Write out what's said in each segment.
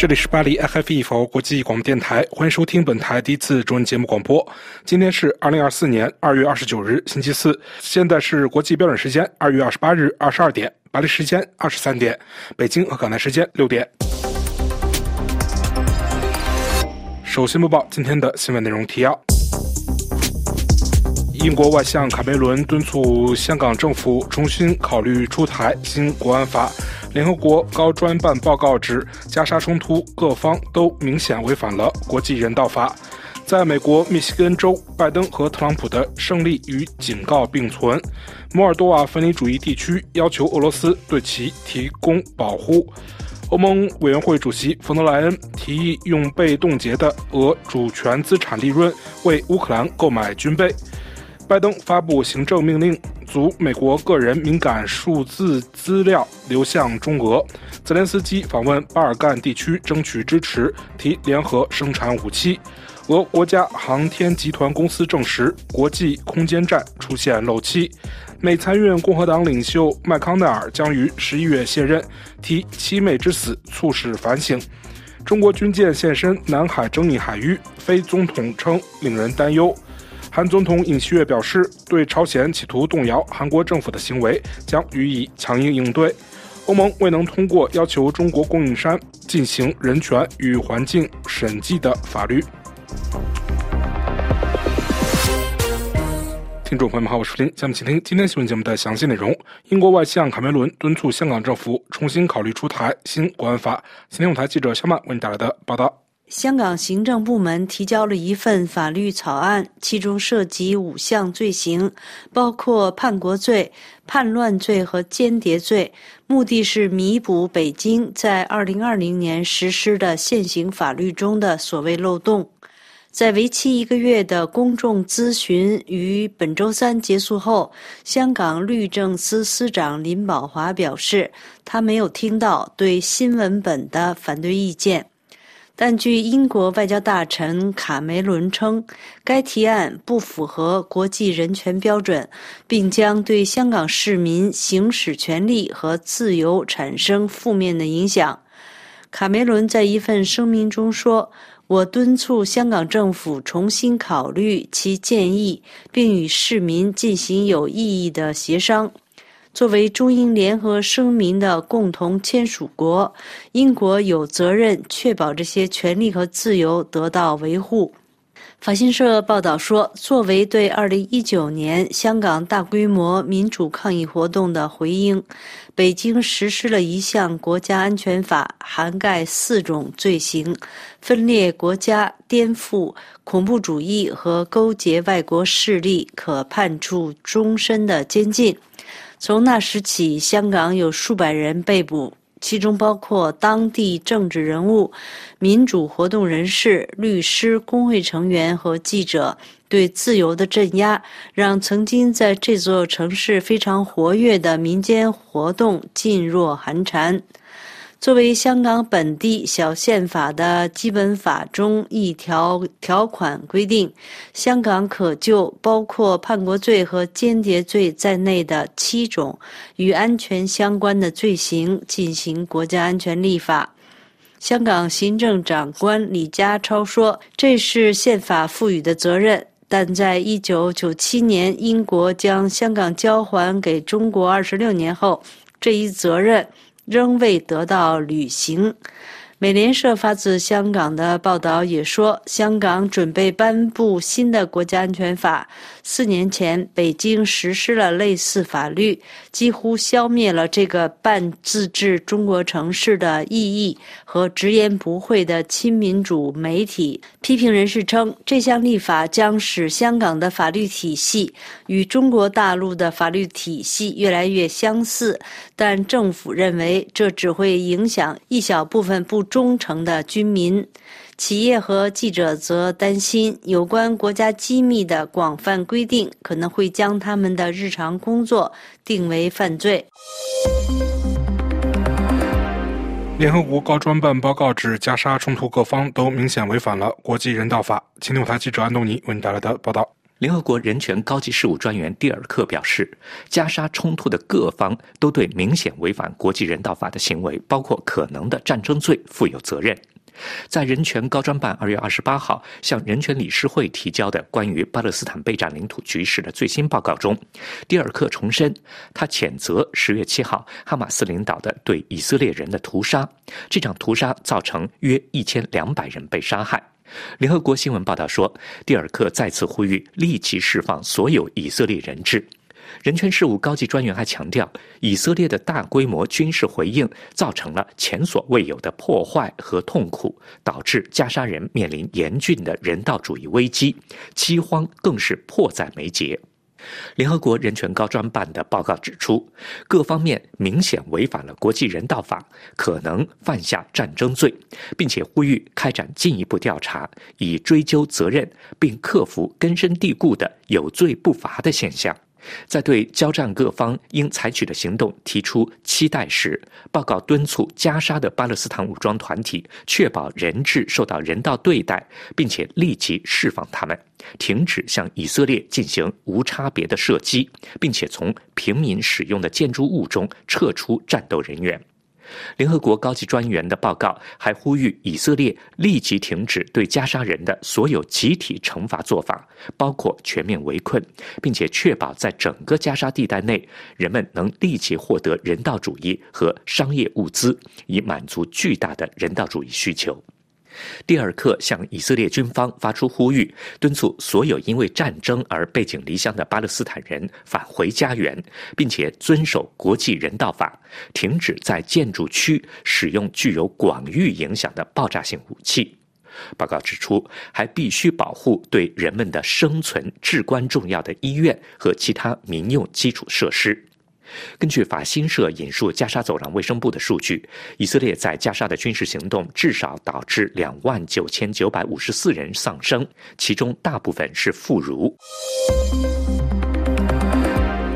这里是巴黎 FFE 国际广播电台，欢迎收听本台第一次中文节目广播。今天是二零二四年二月二十九日，星期四，现在是国际标准时间二月二十八日二十二点，巴黎时间二十三点，北京和港台时间六点。首先播报今天的新闻内容提要：英国外相卡梅伦敦促香港政府重新考虑出台新国安法。联合国高专办报告指，加沙冲突各方都明显违反了国际人道法。在美国密西根州，拜登和特朗普的胜利与警告并存。摩尔多瓦分离主义地区要求俄罗斯对其提供保护。欧盟委员会主席冯德莱恩提议用被冻结的俄主权资产利润为乌克兰购买军备。拜登发布行政命令，阻美国个人敏感数字资料流向中俄。泽连斯基访问巴尔干地区，争取支持，提联合生产武器。俄国家航天集团公司证实，国际空间站出现漏气。美参院共和党领袖麦康奈尔将于十一月卸任，提七妹之死促使反省。中国军舰现身南海争议海域，非总统称令人担忧。韩总统尹锡悦表示，对朝鲜企图动摇韩国政府的行为将予以强硬应对。欧盟未能通过要求中国供应商进行人权与环境审计的法律。听众朋友们好，我是林，下面请听今天新闻节目的详细内容。英国外相卡梅伦敦促香港政府重新考虑出台新国安法。今天，我台记者肖曼为你带来的报道。香港行政部门提交了一份法律草案，其中涉及五项罪行，包括叛国罪、叛乱罪和间谍罪，目的是弥补北京在2020年实施的现行法律中的所谓漏洞。在为期一个月的公众咨询于本周三结束后，香港律政司司长林宝华表示，他没有听到对新文本的反对意见。但据英国外交大臣卡梅伦称，该提案不符合国际人权标准，并将对香港市民行使权利和自由产生负面的影响。卡梅伦在一份声明中说：“我敦促香港政府重新考虑其建议，并与市民进行有意义的协商。”作为中英联合声明的共同签署国，英国有责任确保这些权利和自由得到维护。法新社报道说，作为对2019年香港大规模民主抗议活动的回应，北京实施了一项国家安全法，涵盖四种罪行：分裂国家、颠覆、恐怖主义和勾结外国势力，可判处终身的监禁。从那时起，香港有数百人被捕，其中包括当地政治人物、民主活动人士、律师、工会成员和记者。对自由的镇压，让曾经在这座城市非常活跃的民间活动噤若寒蝉。作为香港本地小宪法的基本法中一条条款规定，香港可就包括叛国罪和间谍罪在内的七种与安全相关的罪行进行国家安全立法。香港行政长官李家超说：“这是宪法赋予的责任。”但在一九九七年英国将香港交还给中国二十六年后，这一责任。仍未得到履行。美联社发自香港的报道也说，香港准备颁布新的国家安全法。四年前，北京实施了类似法律，几乎消灭了这个半自治中国城市的意义和直言不讳的亲民主媒体。批评人士称，这项立法将使香港的法律体系与中国大陆的法律体系越来越相似，但政府认为这只会影响一小部分不。忠诚的军民，企业和记者则担心，有关国家机密的广泛规定可能会将他们的日常工作定为犯罪。联合国高专办报告指，加沙冲突各方都明显违反了国际人道法。请听我台记者安东尼为你带来的报道。联合国人权高级事务专员蒂尔克表示，加沙冲突的各方都对明显违反国际人道法的行为，包括可能的战争罪，负有责任。在人权高专办二月二十八号向人权理事会提交的关于巴勒斯坦被占领土局势的最新报告中，蒂尔克重申，他谴责十月七号哈马斯领导的对以色列人的屠杀。这场屠杀造成约一千两百人被杀害。联合国新闻报道说，蒂尔克再次呼吁立即释放所有以色列人质。人权事务高级专员还强调，以色列的大规模军事回应造成了前所未有的破坏和痛苦，导致加沙人面临严峻的人道主义危机，饥荒更是迫在眉睫。联合国人权高专办的报告指出，各方面明显违反了国际人道法，可能犯下战争罪，并且呼吁开展进一步调查，以追究责任，并克服根深蒂固的有罪不罚的现象。在对交战各方应采取的行动提出期待时，报告敦促加沙的巴勒斯坦武装团体确保人质受到人道对待，并且立即释放他们，停止向以色列进行无差别的射击，并且从平民使用的建筑物中撤出战斗人员。联合国高级专员的报告还呼吁以色列立即停止对加沙人的所有集体惩罚做法，包括全面围困，并且确保在整个加沙地带内，人们能立即获得人道主义和商业物资，以满足巨大的人道主义需求。蒂尔克向以色列军方发出呼吁，敦促所有因为战争而背井离乡的巴勒斯坦人返回家园，并且遵守国际人道法，停止在建筑区使用具有广域影响的爆炸性武器。报告指出，还必须保护对人们的生存至关重要的医院和其他民用基础设施。根据法新社引述加沙走廊卫生部的数据，以色列在加沙的军事行动至少导致两万九千九百五十四人丧生，其中大部分是妇孺。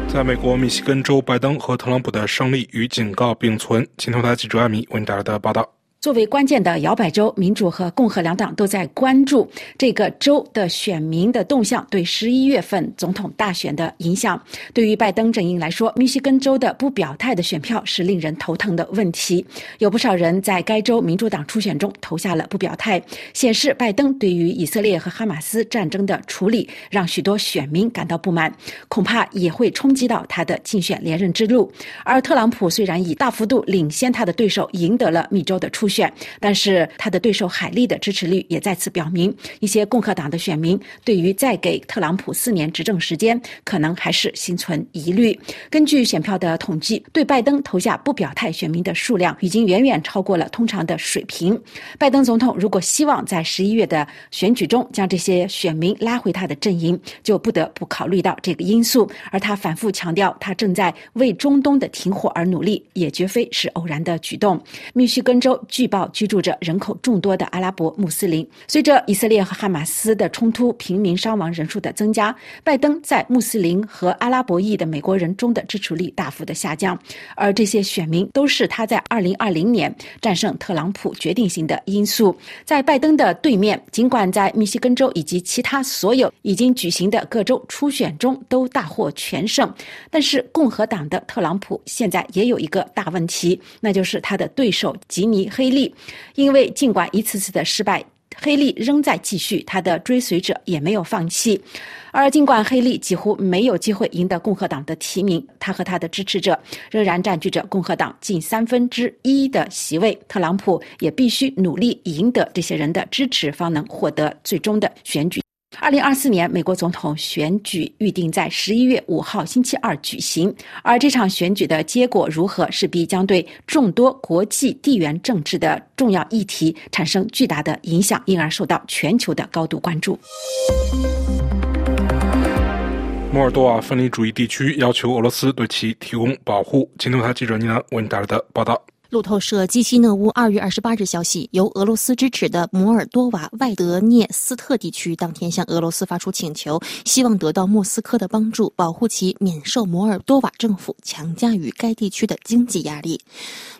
在美国密西根州，拜登和特朗普的胜利与警告并存。青头台记者艾米为你带来的报道。作为关键的摇摆州，民主和共和两党都在关注这个州的选民的动向对十一月份总统大选的影响。对于拜登阵营来说，密西根州的不表态的选票是令人头疼的问题。有不少人在该州民主党初选中投下了不表态，显示拜登对于以色列和哈马斯战争的处理让许多选民感到不满，恐怕也会冲击到他的竞选连任之路。而特朗普虽然以大幅度领先他的对手，赢得了密州的初选。选，但是他的对手海利的支持率也再次表明，一些共和党的选民对于再给特朗普四年执政时间，可能还是心存疑虑。根据选票的统计，对拜登投下不表态选民的数量已经远远超过了通常的水平。拜登总统如果希望在十一月的选举中将这些选民拉回他的阵营，就不得不考虑到这个因素。而他反复强调，他正在为中东的停火而努力，也绝非是偶然的举动。密西根州据。预报，居住着人口众多的阿拉伯穆斯林。随着以色列和哈马斯的冲突，平民伤亡人数的增加，拜登在穆斯林和阿拉伯裔的美国人中的支持率大幅的下降。而这些选民都是他在2020年战胜特朗普决定性的因素。在拜登的对面，尽管在密西根州以及其他所有已经举行的各州初选中都大获全胜，但是共和党的特朗普现在也有一个大问题，那就是他的对手吉尼黑。力，因为尽管一次次的失败，黑利仍在继续，他的追随者也没有放弃。而尽管黑利几乎没有机会赢得共和党的提名，他和他的支持者仍然占据着共和党近三分之一的席位。特朗普也必须努力赢得这些人的支持，方能获得最终的选举。二零二四年美国总统选举预定在十一月五号星期二举行，而这场选举的结果如何，势必将对众多国际地缘政治的重要议题产生巨大的影响，因而受到全球的高度关注。摩尔多瓦分离主义地区要求俄罗斯对其提供保护。金头台记者倪楠为你带来的报道。路透社基西讷乌二月二十八日消息，由俄罗斯支持的摩尔多瓦外德涅斯特地区当天向俄罗斯发出请求，希望得到莫斯科的帮助，保护其免受摩尔多瓦政府强加于该地区的经济压力。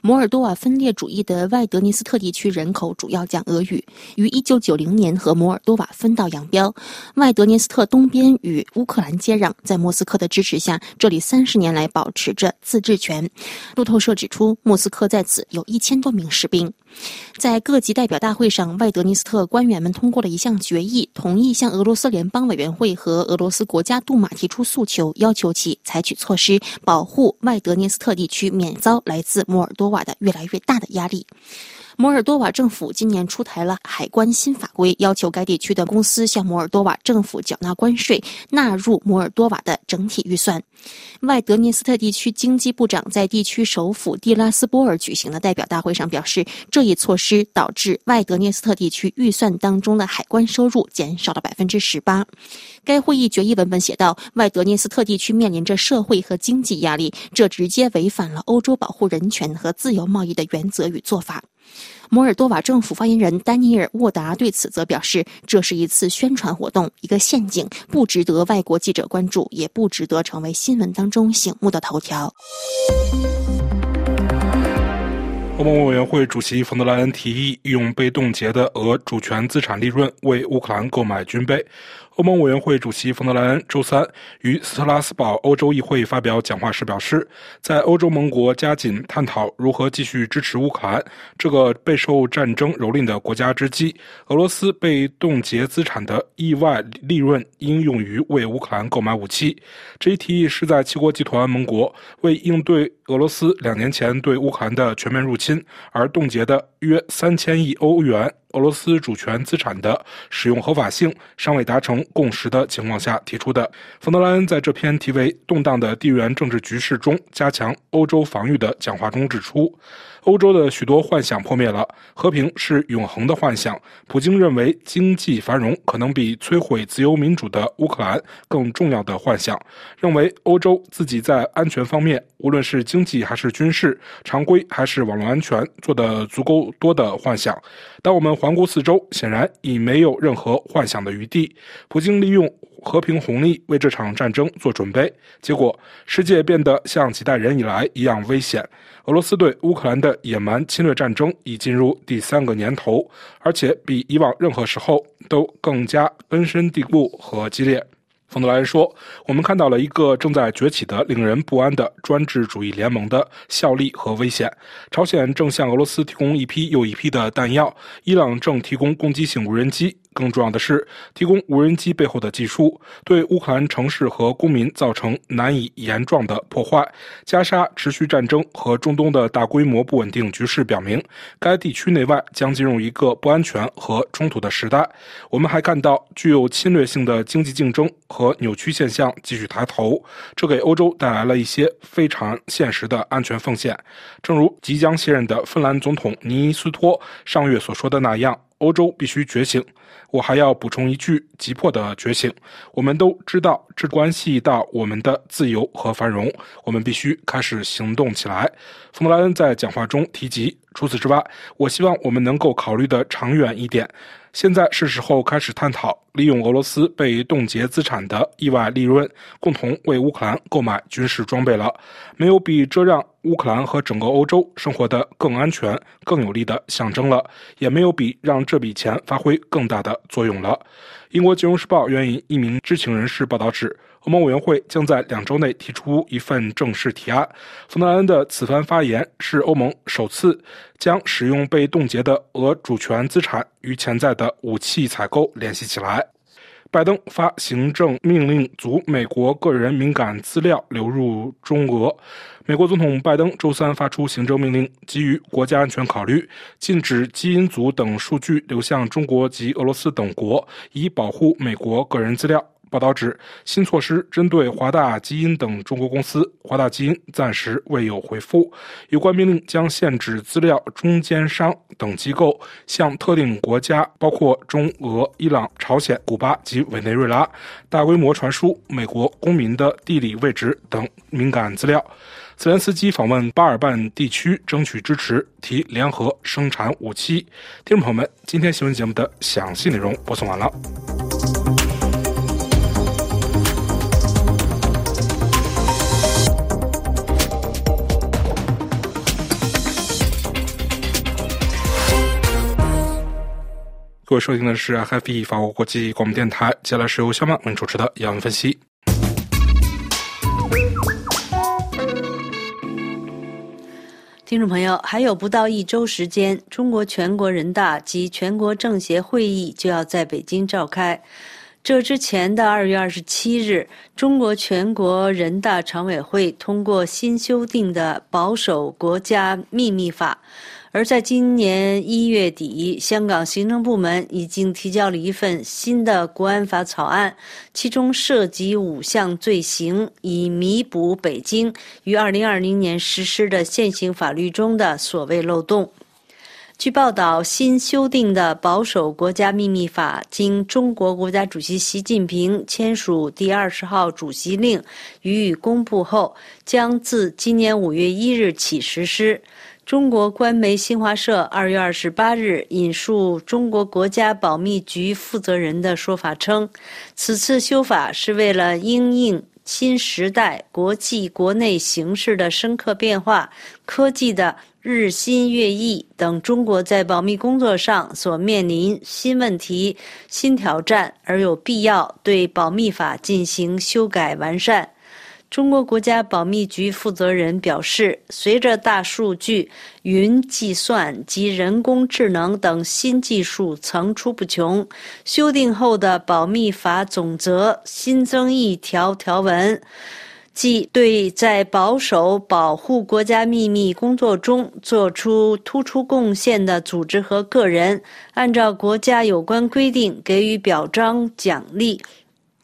摩尔多瓦分裂主义的外德涅斯特地区人口主要讲俄语，于一九九零年和摩尔多瓦分道扬镳。外德涅斯特东边与乌克兰接壤，在莫斯科的支持下，这里三十年来保持着自治权。路透社指出，莫斯科在此有一千多名士兵。在各级代表大会上，外德尼斯特官员们通过了一项决议，同意向俄罗斯联邦委员会和俄罗斯国家杜马提出诉求，要求其采取措施，保护外德尼斯特地区免遭来自摩尔多瓦的越来越大的压力。摩尔多瓦政府今年出台了海关新法规，要求该地区的公司向摩尔多瓦政府缴纳关税，纳入摩尔多瓦的整体预算。外德涅斯特地区经济部长在地区首府蒂拉斯波尔举行的代表大会上表示，这一措施导致外德涅斯特地区预算当中的海关收入减少了百分之十八。该会议决议文本写道：“外德涅斯特地区面临着社会和经济压力，这直接违反了欧洲保护人权和自由贸易的原则与做法。”摩尔多瓦政府发言人丹尼尔·沃达对此则表示：“这是一次宣传活动，一个陷阱，不值得外国记者关注，也不值得成为新闻当中醒目的头条。”欧盟委员会主席冯德莱恩提议用被冻结的俄主权资产利润为乌克兰购买军备。欧盟委员会主席冯德莱恩周三于斯特拉斯堡欧洲议会发表讲话时表示，在欧洲盟国加紧探讨如何继续支持乌克兰这个备受战争蹂躏的国家之际，俄罗斯被冻结资产的意外利润应用于为乌克兰购买武器。这一提议是在七国集团盟国为应对俄罗斯两年前对乌克兰的全面入侵而冻结的约三千亿欧元。俄罗斯主权资产的使用合法性尚未达成共识的情况下提出的。冯德莱恩在这篇题为《动荡的地缘政治局势中加强欧洲防御》的讲话中指出。欧洲的许多幻想破灭了，和平是永恒的幻想。普京认为经济繁荣可能比摧毁自由民主的乌克兰更重要的幻想，认为欧洲自己在安全方面，无论是经济还是军事、常规还是网络安全，做得足够多的幻想。当我们环顾四周，显然已没有任何幻想的余地。普京利用。和平红利为这场战争做准备，结果世界变得像几代人以来一样危险。俄罗斯对乌克兰的野蛮侵略战争已进入第三个年头，而且比以往任何时候都更加根深蒂固和激烈。冯德莱恩说：“我们看到了一个正在崛起的、令人不安的专制主义联盟的效力和危险。朝鲜正向俄罗斯提供一批又一批的弹药，伊朗正提供攻击性无人机。”更重要的是，提供无人机背后的技术，对乌克兰城市和公民造成难以言状的破坏。加沙持续战争和中东的大规模不稳定局势表明，该地区内外将进入一个不安全和冲突的时代。我们还看到具有侵略性的经济竞争和扭曲现象继续抬头，这给欧洲带来了一些非常现实的安全风险。正如即将卸任的芬兰总统尼斯托上月所说的那样。欧洲必须觉醒。我还要补充一句：急迫的觉醒。我们都知道，这关系到我们的自由和繁荣。我们必须开始行动起来。冯德莱恩在讲话中提及。除此之外，我希望我们能够考虑的长远一点。现在是时候开始探讨利用俄罗斯被冻结资产的意外利润，共同为乌克兰购买军事装备了。没有比这让乌克兰和整个欧洲生活的更安全、更有利的象征了，也没有比让这笔钱发挥更大的作用了。英国金融时报援引一名知情人士报道指。欧盟委员会将在两周内提出一份正式提案。冯德莱恩的此番发言是欧盟首次将使用被冻结的俄主权资产与潜在的武器采购联系起来。拜登发行政命令，阻美国个人敏感资料流入中俄。美国总统拜登周三发出行政命令，基于国家安全考虑，禁止基因组等数据流向中国及俄罗斯等国，以保护美国个人资料。报道指，新措施针对华大基因等中国公司，华大基因暂时未有回复。有关命令将限制资料中间商等机构向特定国家，包括中俄、伊朗、朝鲜、古巴及委内瑞拉，大规模传输美国公民的地理位置等敏感资料。泽连斯基访问巴尔干地区，争取支持，提联合生产武器。听众朋友们，今天新闻节目的详细内容播送完了。各位收听的是 HFE 法国国际广播电台，接下来是由肖曼为您主持的要闻分析。听众朋友，还有不到一周时间，中国全国人大及全国政协会议就要在北京召开。这之前的二月二十七日，中国全国人大常委会通过新修订的保守国家秘密法。而在今年一月底，香港行政部门已经提交了一份新的国安法草案，其中涉及五项罪行，以弥补北京于二零二零年实施的现行法律中的所谓漏洞。据报道，新修订的保守国家秘密法经中国国家主席习近平签署第二十号主席令予以公布后，将自今年五月一日起实施。中国官媒新华社二月二十八日引述中国国家保密局负责人的说法称，此次修法是为了因应新时代国际国内形势的深刻变化、科技的日新月异等中国在保密工作上所面临新问题、新挑战而有必要对保密法进行修改完善。中国国家保密局负责人表示，随着大数据、云计算及人工智能等新技术层出不穷，修订后的保密法总则新增一条条文，即对在保守保护国家秘密工作中作出突出贡献的组织和个人，按照国家有关规定给予表彰奖励。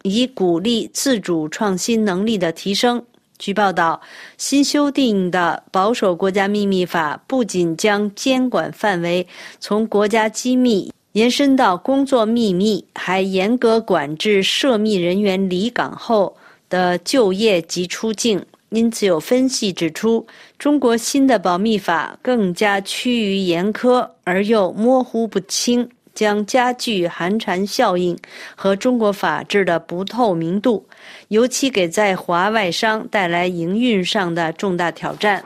以鼓励自主创新能力的提升。据报道，新修订的保守国家秘密法不仅将监管范围从国家机密延伸到工作秘密，还严格管制涉密人员离岗后的就业及出境。因此，有分析指出，中国新的保密法更加趋于严苛而又模糊不清。将加剧寒蝉效应和中国法治的不透明度，尤其给在华外商带来营运上的重大挑战。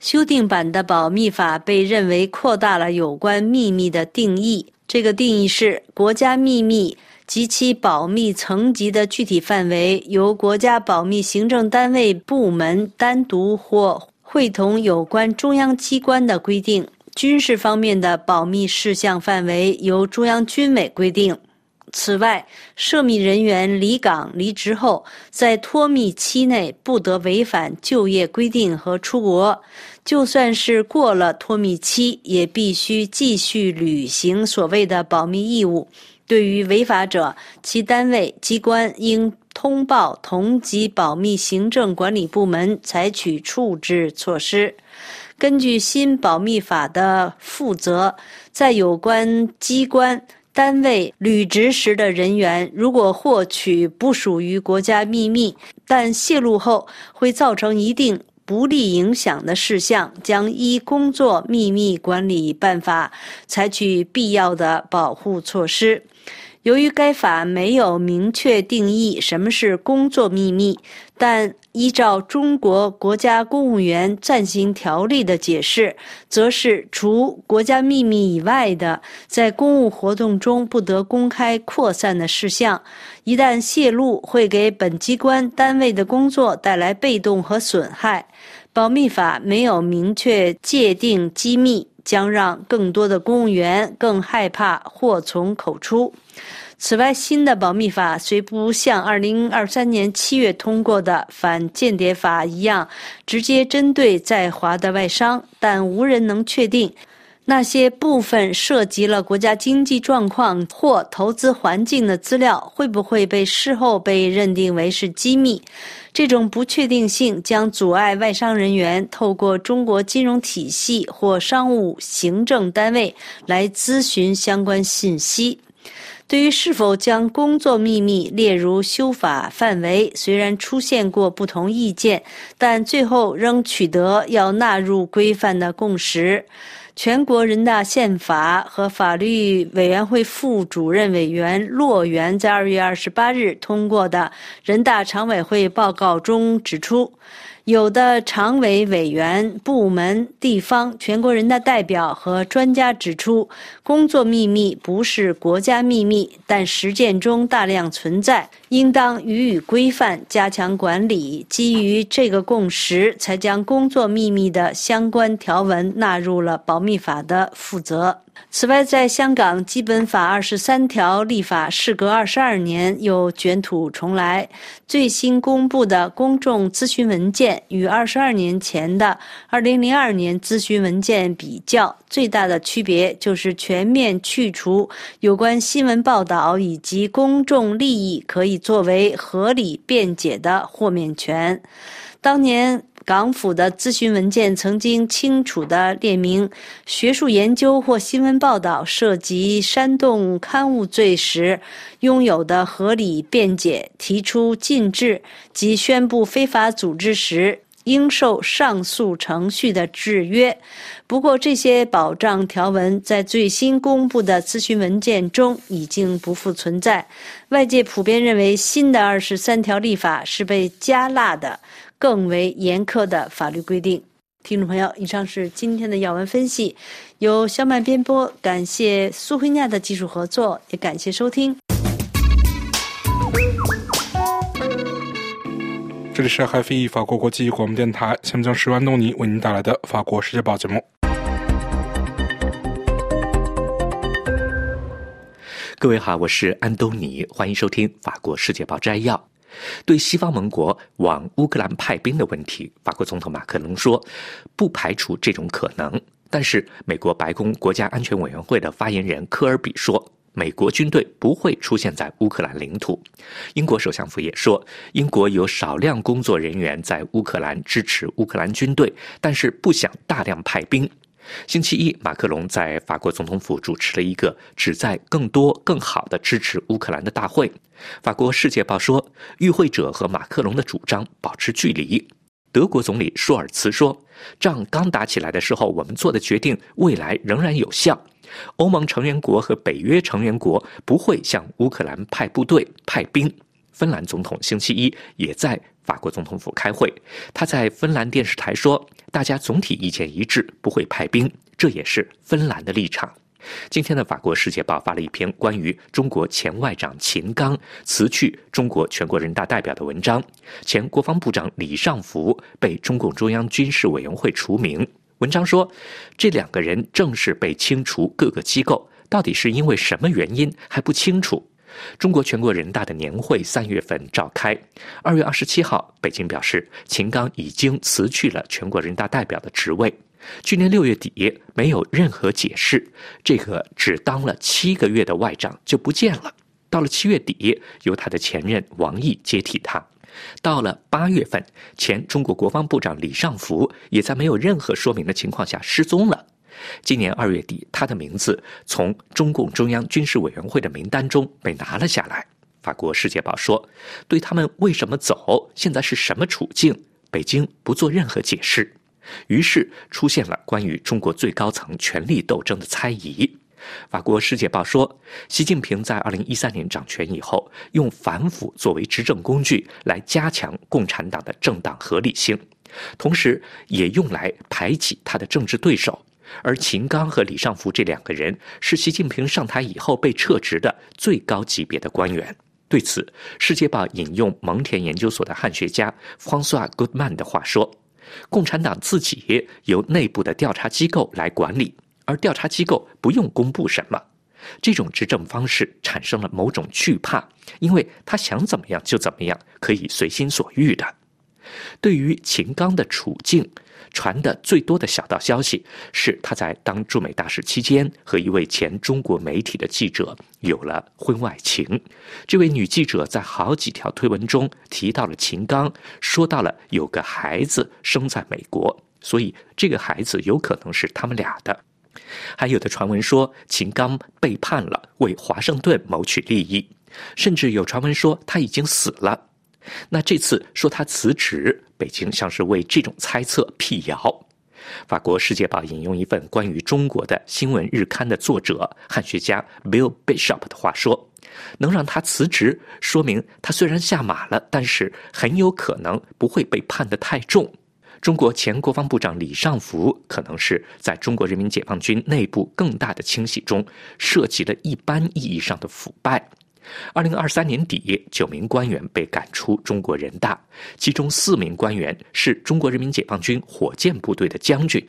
修订版的保密法被认为扩大了有关秘密的定义，这个定义是国家秘密及其保密层级的具体范围由国家保密行政单位部门单独或会同有关中央机关的规定。军事方面的保密事项范围由中央军委规定。此外，涉密人员离岗离职后，在脱密期内不得违反就业规定和出国。就算是过了脱密期，也必须继续履行所谓的保密义务。对于违法者，其单位机关应通报同级保密行政管理部门，采取处置措施。根据新保密法的负责，在有关机关单位履职时的人员，如果获取不属于国家秘密，但泄露后会造成一定不利影响的事项，将依工作秘密管理办法采取必要的保护措施。由于该法没有明确定义什么是工作秘密，但依照中国国家公务员暂行条例的解释，则是除国家秘密以外的，在公务活动中不得公开扩散的事项。一旦泄露，会给本机关单位的工作带来被动和损害。保密法没有明确界定机密，将让更多的公务员更害怕祸从口出。此外，新的保密法虽不像2023年7月通过的反间谍法一样直接针对在华的外商，但无人能确定那些部分涉及了国家经济状况或投资环境的资料，会不会被事后被认定为是机密？这种不确定性将阻碍外商人员透过中国金融体系或商务行政单位来咨询相关信息。对于是否将工作秘密列入修法范围，虽然出现过不同意见，但最后仍取得要纳入规范的共识。全国人大宪法和法律委员会副主任委员骆源在二月二十八日通过的人大常委会报告中指出。有的常委委员、部门、地方、全国人大代表和专家指出，工作秘密不是国家秘密，但实践中大量存在，应当予以规范、加强管理。基于这个共识，才将工作秘密的相关条文纳入了保密法的负责。此外，在香港基本法二十三条立法事隔二十二年又卷土重来，最新公布的公众咨询文件与二十二年前的二零零二年咨询文件比较，最大的区别就是全面去除有关新闻报道以及公众利益可以作为合理辩解的豁免权。当年。港府的咨询文件曾经清楚地列明，学术研究或新闻报道涉及煽动刊物罪时，拥有的合理辩解；提出禁制及宣布非法组织时，应受上诉程序的制约。不过，这些保障条文在最新公布的咨询文件中已经不复存在。外界普遍认为，新的二十三条立法是被加辣的。更为严苛的法律规定。听众朋友，以上是今天的要闻分析，由小满编播，感谢苏慧亚的技术合作，也感谢收听。这里是海飞法国国际广播电台，下面将十万东尼为您带来的法国世界报节目。各位好，我是安东尼，欢迎收听法国世界报摘要。对西方盟国往乌克兰派兵的问题，法国总统马克龙说，不排除这种可能。但是，美国白宫国家安全委员会的发言人科尔比说，美国军队不会出现在乌克兰领土。英国首相府也说，英国有少量工作人员在乌克兰支持乌克兰军队，但是不想大量派兵。星期一，马克龙在法国总统府主持了一个旨在更多、更好的支持乌克兰的大会。法国《世界报》说，与会者和马克龙的主张保持距离。德国总理舒尔茨说，仗刚打起来的时候，我们做的决定未来仍然有效。欧盟成员国和北约成员国不会向乌克兰派部队、派兵。芬兰总统星期一也在法国总统府开会，他在芬兰电视台说，大家总体意见一致，不会派兵，这也是芬兰的立场。今天的法国《世界报》发了一篇关于中国前外长秦刚辞去中国全国人大代表的文章，前国防部长李尚福被中共中央军事委员会除名。文章说，这两个人正式被清除各个机构，到底是因为什么原因还不清楚。中国全国人大的年会三月份召开，二月二十七号，北京表示秦刚已经辞去了全国人大代表的职位。去年六月底，没有任何解释，这个只当了七个月的外长就不见了。到了七月底，由他的前任王毅接替他。到了八月份，前中国国防部长李尚福也在没有任何说明的情况下失踪了。今年二月底，他的名字从中共中央军事委员会的名单中被拿了下来。法国《世界报》说，对他们为什么走，现在是什么处境，北京不做任何解释。于是出现了关于中国最高层权力斗争的猜疑。法国《世界报》说，习近平在二零一三年掌权以后，用反腐作为执政工具来加强共产党的政党合理性，同时也用来排挤他的政治对手。而秦刚和李尚福这两个人是习近平上台以后被撤职的最高级别的官员。对此，《世界报》引用蒙田研究所的汉学家方苏瓦· m a n 的话说：“共产党自己由内部的调查机构来管理，而调查机构不用公布什么。这种执政方式产生了某种惧怕，因为他想怎么样就怎么样，可以随心所欲的。”对于秦刚的处境，传的最多的小道消息是他在当驻美大使期间和一位前中国媒体的记者有了婚外情。这位女记者在好几条推文中提到了秦刚，说到了有个孩子生在美国，所以这个孩子有可能是他们俩的。还有的传闻说秦刚背叛了，为华盛顿谋取利益，甚至有传闻说他已经死了。那这次说他辞职，北京像是为这种猜测辟谣。法国《世界报》引用一份关于中国的新闻日刊的作者汉学家 Bill Bishop 的话说：“能让他辞职，说明他虽然下马了，但是很有可能不会被判得太重。”中国前国防部长李尚福可能是在中国人民解放军内部更大的清洗中涉及了一般意义上的腐败。二零二三年底，九名官员被赶出中国人大，其中四名官员是中国人民解放军火箭部队的将军。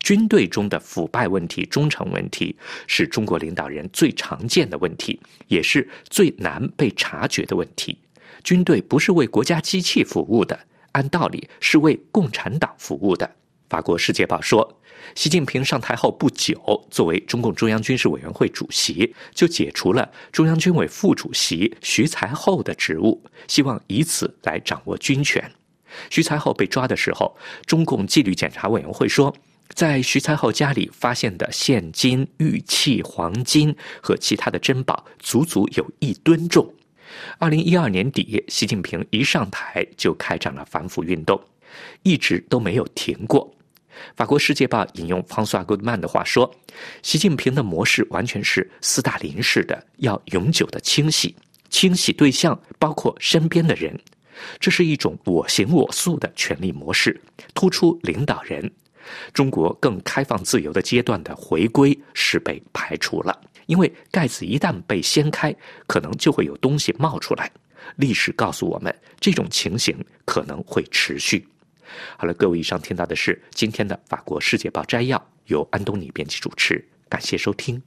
军队中的腐败问题、忠诚问题，是中国领导人最常见的问题，也是最难被察觉的问题。军队不是为国家机器服务的，按道理是为共产党服务的。法国《世界报》说。习近平上台后不久，作为中共中央军事委员会主席，就解除了中央军委副主席徐才厚的职务，希望以此来掌握军权。徐才厚被抓的时候，中共纪律检查委员会说，在徐才厚家里发现的现金、玉器、黄金和其他的珍宝，足足有一吨重。二零一二年底，习近平一上台就开展了反腐运动，一直都没有停过。法国《世界报》引用 François Goodman 的话说：“习近平的模式完全是斯大林式的，要永久的清洗，清洗对象包括身边的人。这是一种我行我素的权力模式，突出领导人。中国更开放自由的阶段的回归是被排除了，因为盖子一旦被掀开，可能就会有东西冒出来。历史告诉我们，这种情形可能会持续。”好了，各位，以上听到的是今天的《法国世界报》摘要，由安东尼编辑主持，感谢收听。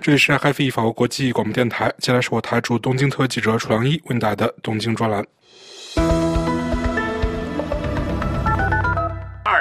这里是 HiFi 法国国际广播电台，接下来是我台驻东京特记者楚良一为你带的东京专栏。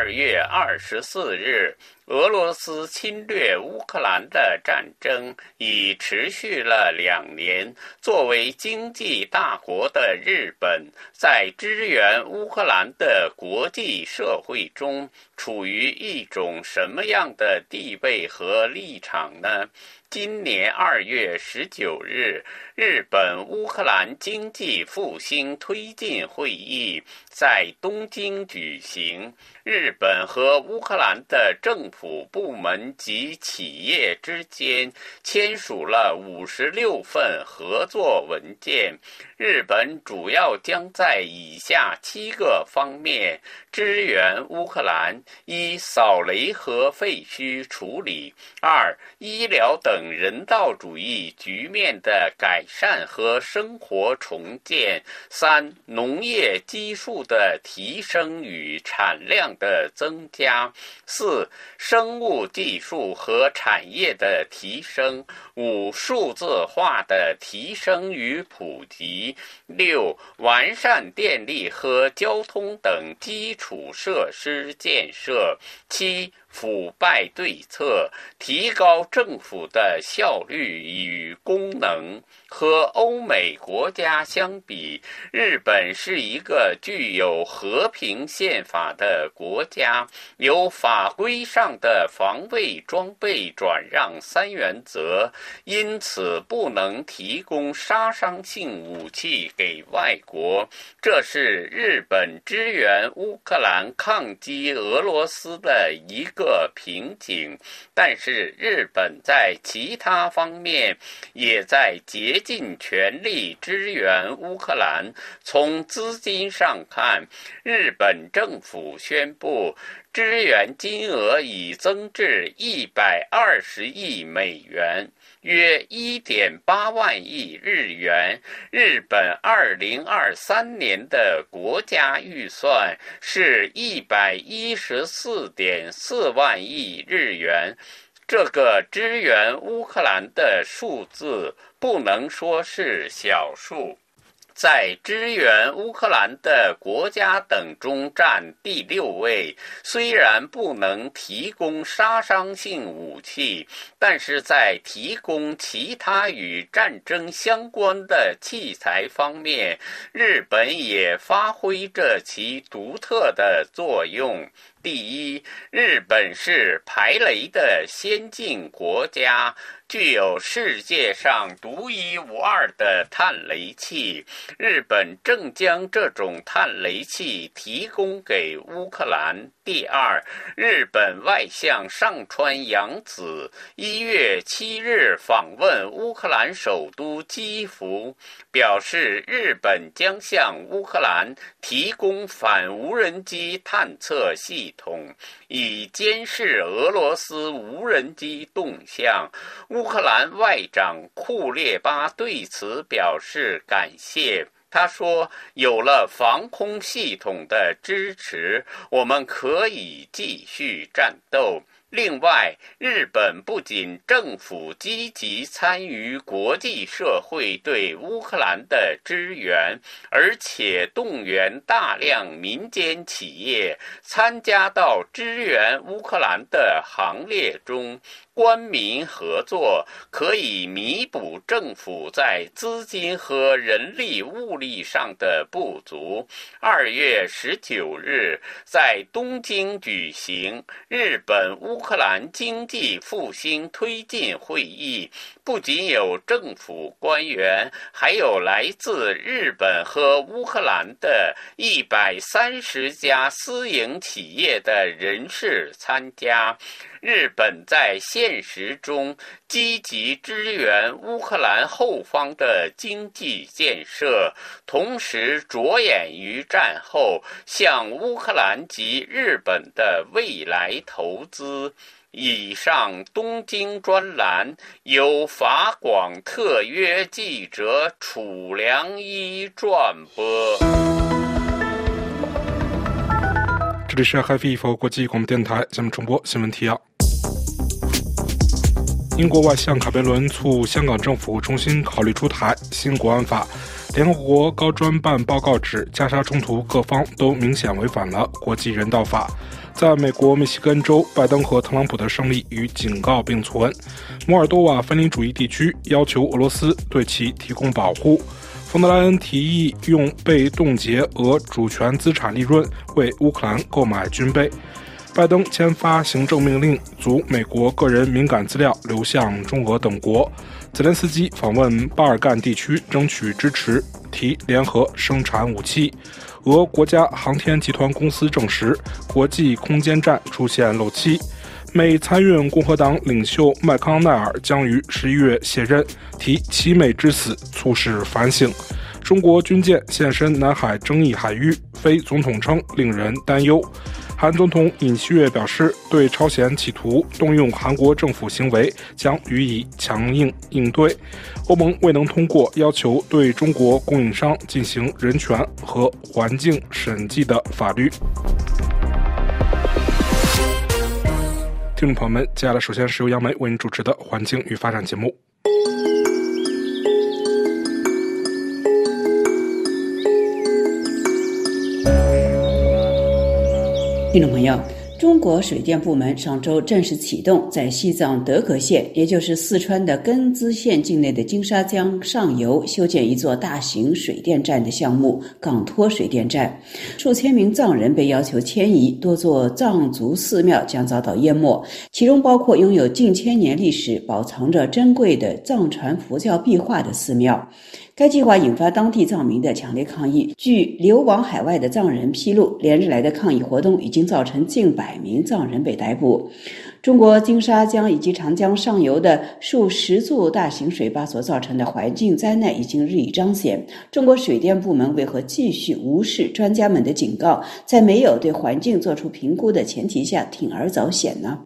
二月二十四日。俄罗斯侵略乌克兰的战争已持续了两年。作为经济大国的日本，在支援乌克兰的国际社会中，处于一种什么样的地位和立场呢？今年二月十九日，日本乌克兰经济复兴推进会议在东京举行。日日本和乌克兰的政府部门及企业之间签署了五十六份合作文件。日本主要将在以下七个方面支援乌克兰：一、扫雷和废墟处理；二、医疗等人道主义局面的改善和生活重建；三、农业基数的提升与产量的增加；四、生物技术和产业的提升；五、数字化的提升与普及。六、完善电力和交通等基础设施建设。七。腐败对策，提高政府的效率与功能。和欧美国家相比，日本是一个具有和平宪法的国家，有法规上的防卫装备转让三原则，因此不能提供杀伤性武器给外国。这是日本支援乌克兰抗击俄罗斯的一个。瓶颈，但是日本在其他方面也在竭尽全力支援乌克兰。从资金上看，日本政府宣布支援金额已增至一百二十亿美元。约一点八万亿日元。日本二零二三年的国家预算是一百一十四点四万亿日元。这个支援乌克兰的数字不能说是小数。在支援乌克兰的国家等中占第六位。虽然不能提供杀伤性武器，但是在提供其他与战争相关的器材方面，日本也发挥着其独特的作用。第一，日本是排雷的先进国家。具有世界上独一无二的探雷器，日本正将这种探雷器提供给乌克兰。第二，日本外相上川洋子一月七日访问乌克兰首都基辅，表示日本将向乌克兰提供反无人机探测系统，以监视俄罗斯无人机动向。乌克兰外长库列巴对此表示感谢。他说：“有了防空系统的支持，我们可以继续战斗。”另外，日本不仅政府积极参与国际社会对乌克兰的支援，而且动员大量民间企业参加到支援乌克兰的行列中。官民合作可以弥补政府在资金和人力物力上的不足。二月十九日，在东京举行日本乌克兰经济复兴推进会议，不仅有政府官员，还有来自日本和乌克兰的一百三十家私营企业的人士参加。日本在现实中积极支援乌克兰后方的经济建设，同时着眼于战后向乌克兰及日本的未来投资。以上东京专栏由法广特约记者楚良一转播。这里是 Happy 佛国际广播电台，下面重播新闻提要。英国外相卡梅伦促香港政府重新考虑出台新国安法。联合国高专办报告指，加沙冲突各方都明显违反了国际人道法。在美国密西根州，拜登和特朗普的胜利与警告并存。摩尔多瓦分离主义地区要求俄罗斯对其提供保护。冯德莱恩提议用被冻结俄主权资产利润为乌克兰购买军备。拜登签发行政命令，阻美国个人敏感资料流向中俄等国。泽连斯基访问巴尔干地区，争取支持，提联合生产武器。俄国家航天集团公司证实，国际空间站出现漏气。美参院共和党领袖麦康奈尔将于十一月卸任，提其美之死促使反省。中国军舰现身南海争议海域，非总统称令人担忧。韩总统尹锡悦表示，对朝鲜企图动用韩国政府行为将予以强硬应对。欧盟未能通过要求对中国供应商进行人权和环境审计的法律。听众朋友们，接下来首先是由杨梅为您主持的《环境与发展》节目。听众朋友，中国水电部门上周正式启动在西藏德格县，也就是四川的根孜县境内的金沙江上游修建一座大型水电站的项目——港托水电站。数千名藏人被要求迁移，多座藏族寺庙将遭到淹没，其中包括拥有近千年历史、保藏着珍贵的藏传佛教壁画的寺庙。该计划引发当地藏民的强烈抗议。据流亡海外的藏人披露，连日来的抗议活动已经造成近百名藏人被逮捕。中国金沙江以及长江上游的数十座大型水坝所造成的环境灾难已经日益彰显。中国水电部门为何继续无视专家们的警告，在没有对环境做出评估的前提下铤而走险呢？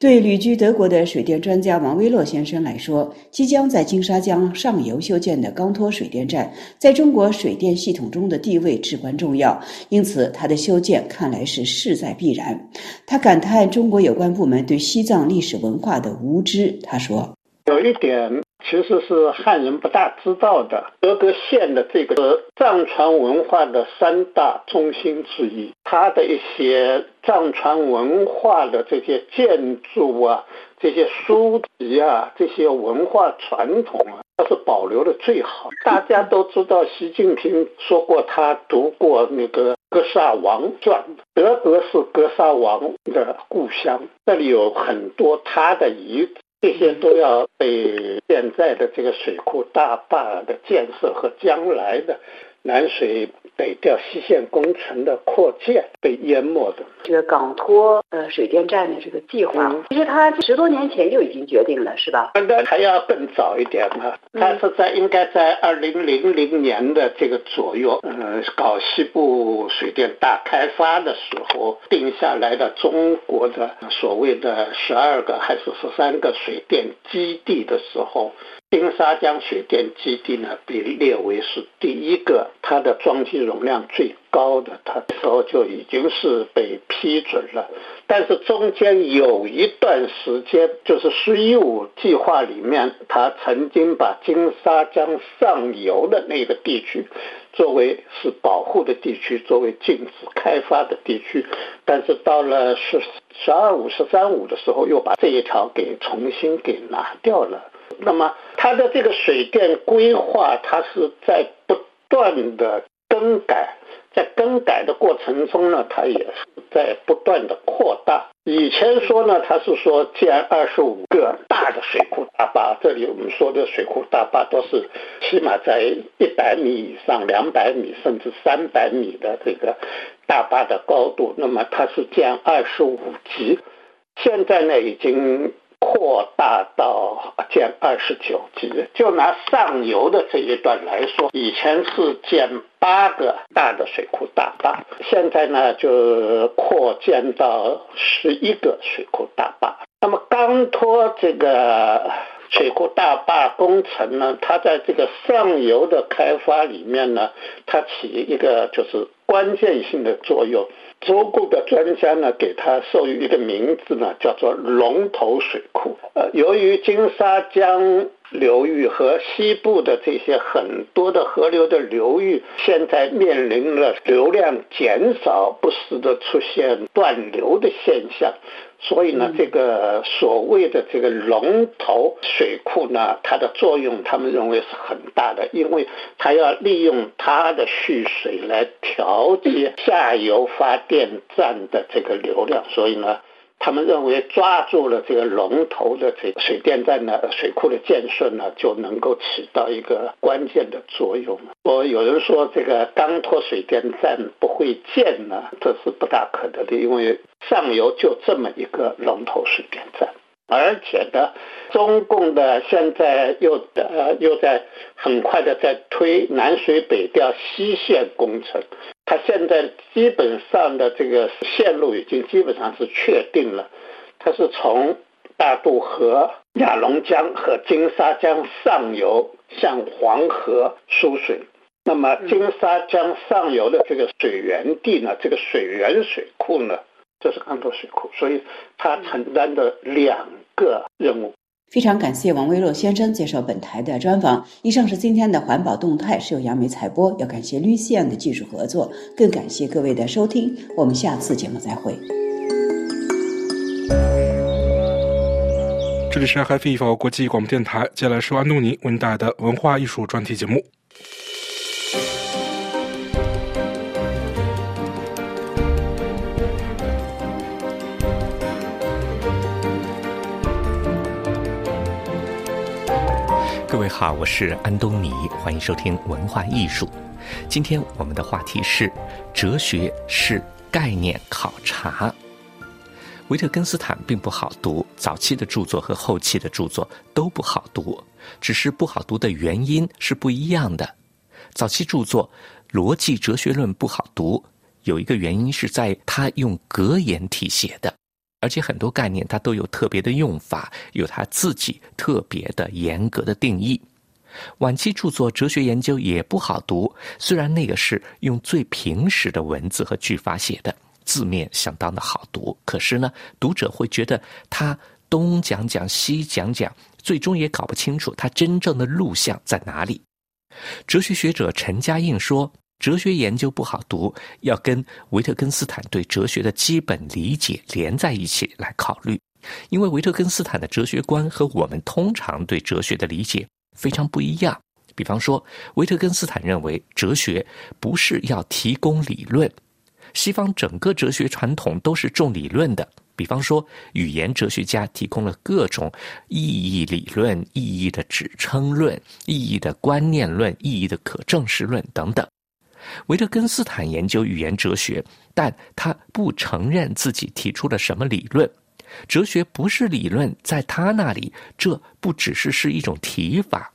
对旅居德国的水电专家王威洛先生来说，即将在金沙江上游修建的钢托水电站，在中国水电系统中的地位至关重要，因此它的修建看来是势在必然。他感叹中国有关部门对西藏历史文化的无知。他说：“有一点其实是汉人不大知道的。德格县的这个藏传文化的三大中心之一，它的一些藏传文化的这些建筑啊、这些书籍啊、这些文化传统啊，它是保留的最好。大家都知道，习近平说过，他读过那个《格萨王传》，德格是格萨王的故乡，那里有很多他的遗。这些都要被现在的这个水库大坝的建设和将来的南水。北调西线工程的扩建被淹没的这个港托呃水电站的这个计划，其实它十多年前就已经决定了，是吧？那还要更早一点嘛，它是在应该在二零零零年的这个左右，呃，搞西部水电大开发的时候定下来的中国的所谓的十二个还是十三个水电基地的时候。金沙江水电基地呢，被列为是第一个，它的装机容量最高的，它时候就已经是被批准了。但是中间有一段时间，就是“十一五”计划里面，它曾经把金沙江上游的那个地区作为是保护的地区，作为禁止开发的地区。但是到了“十十二五”“十三五”的时候，又把这一条给重新给拿掉了。那么，它的这个水电规划，它是在不断的更改，在更改的过程中呢，它也是在不断的扩大。以前说呢，它是说建二十五个大的水库大坝，这里我们说的水库大坝都是起码在一百米以上、两百米甚至三百米的这个大坝的高度。那么它是建二十五级，现在呢已经。扩大到建二十九级，就拿上游的这一段来说，以前是建八个大的水库大坝，现在呢就扩建到十一个水库大坝。那么钢托这个水库大坝工程呢，它在这个上游的开发里面呢，它起一个就是关键性的作用。中国的专家呢，给它授予一个名字呢，叫做龙头水库。呃，由于金沙江流域和西部的这些很多的河流的流域，现在面临了流量减少，不时的出现断流的现象。所以呢，这个所谓的这个龙头水库呢，它的作用，他们认为是很大的，因为它要利用它的蓄水来调节下游发电站的这个流量，所以呢。他们认为抓住了这个龙头的这个水电站的水库的建设呢，就能够起到一个关键的作用。我有人说这个钢托水电站不会建呢，这是不大可能的，因为上游就这么一个龙头水电站。而且呢，中共的现在又呃又在很快的在推南水北调西线工程，它现在基本上的这个线路已经基本上是确定了，它是从大渡河、雅龙江和金沙江上游向黄河输水。那么金沙江上游的这个水源地呢，这个水源水库呢？这是康多水库，所以它承担的两个任务。非常感谢王威洛先生接受本台的专访。以上是今天的环保动态，是由杨梅采播。要感谢绿线的技术合作，更感谢各位的收听。我们下次节目再会。这里是 HiFi 国际广播电台，接下来是安东尼为您带的文化艺术专题节目。好，我是安东尼，欢迎收听文化艺术。今天我们的话题是：哲学是概念考察。维特根斯坦并不好读，早期的著作和后期的著作都不好读，只是不好读的原因是不一样的。早期著作《逻辑哲学论》不好读，有一个原因是在他用格言体写的。而且很多概念它都有特别的用法，有它自己特别的严格的定义。晚期著作哲学研究也不好读，虽然那个是用最平实的文字和句法写的，字面相当的好读，可是呢，读者会觉得他东讲讲西讲讲，最终也搞不清楚它真正的路向在哪里。哲学学者陈嘉映说：“哲学研究不好读，要跟维特根斯坦对哲学的基本理解连在一起来考虑，因为维特根斯坦的哲学观和我们通常对哲学的理解非常不一样。比方说，维特根斯坦认为哲学不是要提供理论，西方整个哲学传统都是重理论的。”比方说，语言哲学家提供了各种意义理论、意义的指称论、意义的观念论、意义的可证实论等等。维特根斯坦研究语言哲学，但他不承认自己提出了什么理论。哲学不是理论，在他那里，这不只是是一种提法。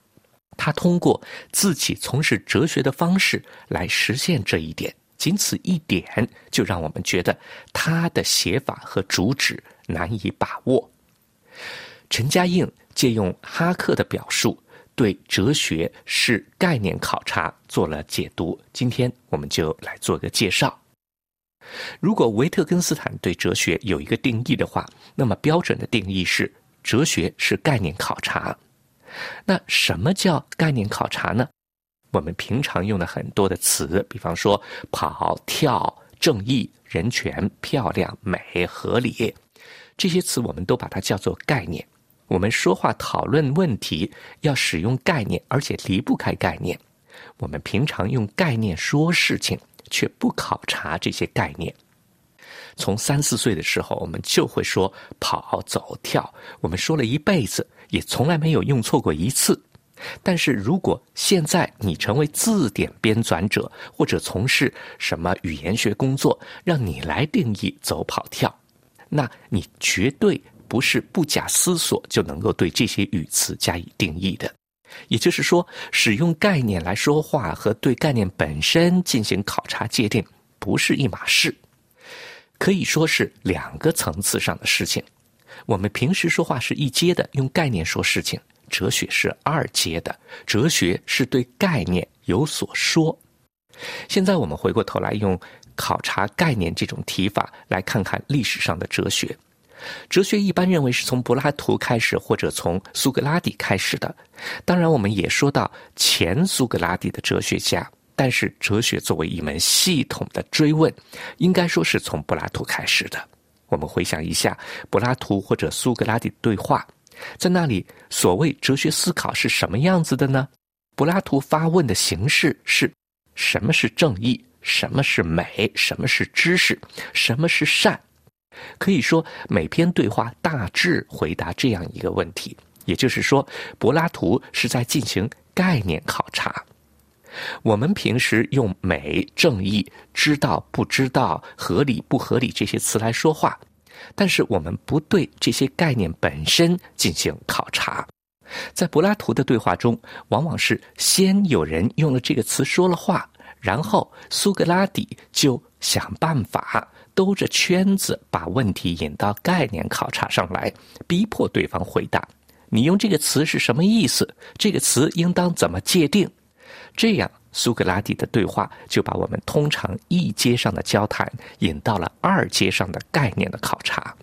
他通过自己从事哲学的方式来实现这一点。仅此一点，就让我们觉得他的写法和主旨难以把握。陈嘉映借用哈克的表述，对哲学是概念考察做了解读。今天我们就来做个介绍。如果维特根斯坦对哲学有一个定义的话，那么标准的定义是：哲学是概念考察。那什么叫概念考察呢？我们平常用的很多的词，比方说跑、跳、正义、人权、漂亮、美、合理，这些词我们都把它叫做概念。我们说话讨论问题要使用概念，而且离不开概念。我们平常用概念说事情，却不考察这些概念。从三四岁的时候，我们就会说跑、走、跳，我们说了一辈子，也从来没有用错过一次。但是如果现在你成为字典编纂者，或者从事什么语言学工作，让你来定义走跑跳，那你绝对不是不假思索就能够对这些语词加以定义的。也就是说，使用概念来说话和对概念本身进行考察界定不是一码事，可以说是两个层次上的事情。我们平时说话是一阶的，用概念说事情。哲学是二阶的，哲学是对概念有所说。现在我们回过头来用考察概念这种提法来看看历史上的哲学。哲学一般认为是从柏拉图开始，或者从苏格拉底开始的。当然，我们也说到前苏格拉底的哲学家。但是，哲学作为一门系统的追问，应该说是从柏拉图开始的。我们回想一下柏拉图或者苏格拉底对话。在那里，所谓哲学思考是什么样子的呢？柏拉图发问的形式是：什么是正义？什么是美？什么是知识？什么是善？可以说，每篇对话大致回答这样一个问题。也就是说，柏拉图是在进行概念考察。我们平时用美、正义、知道不知道、合理不合理这些词来说话。但是我们不对这些概念本身进行考察，在柏拉图的对话中，往往是先有人用了这个词说了话，然后苏格拉底就想办法兜着圈子把问题引到概念考察上来，逼迫对方回答：“你用这个词是什么意思？这个词应当怎么界定？”这样。苏格拉底的对话就把我们通常一阶上的交谈引到了二阶上的概念的考察。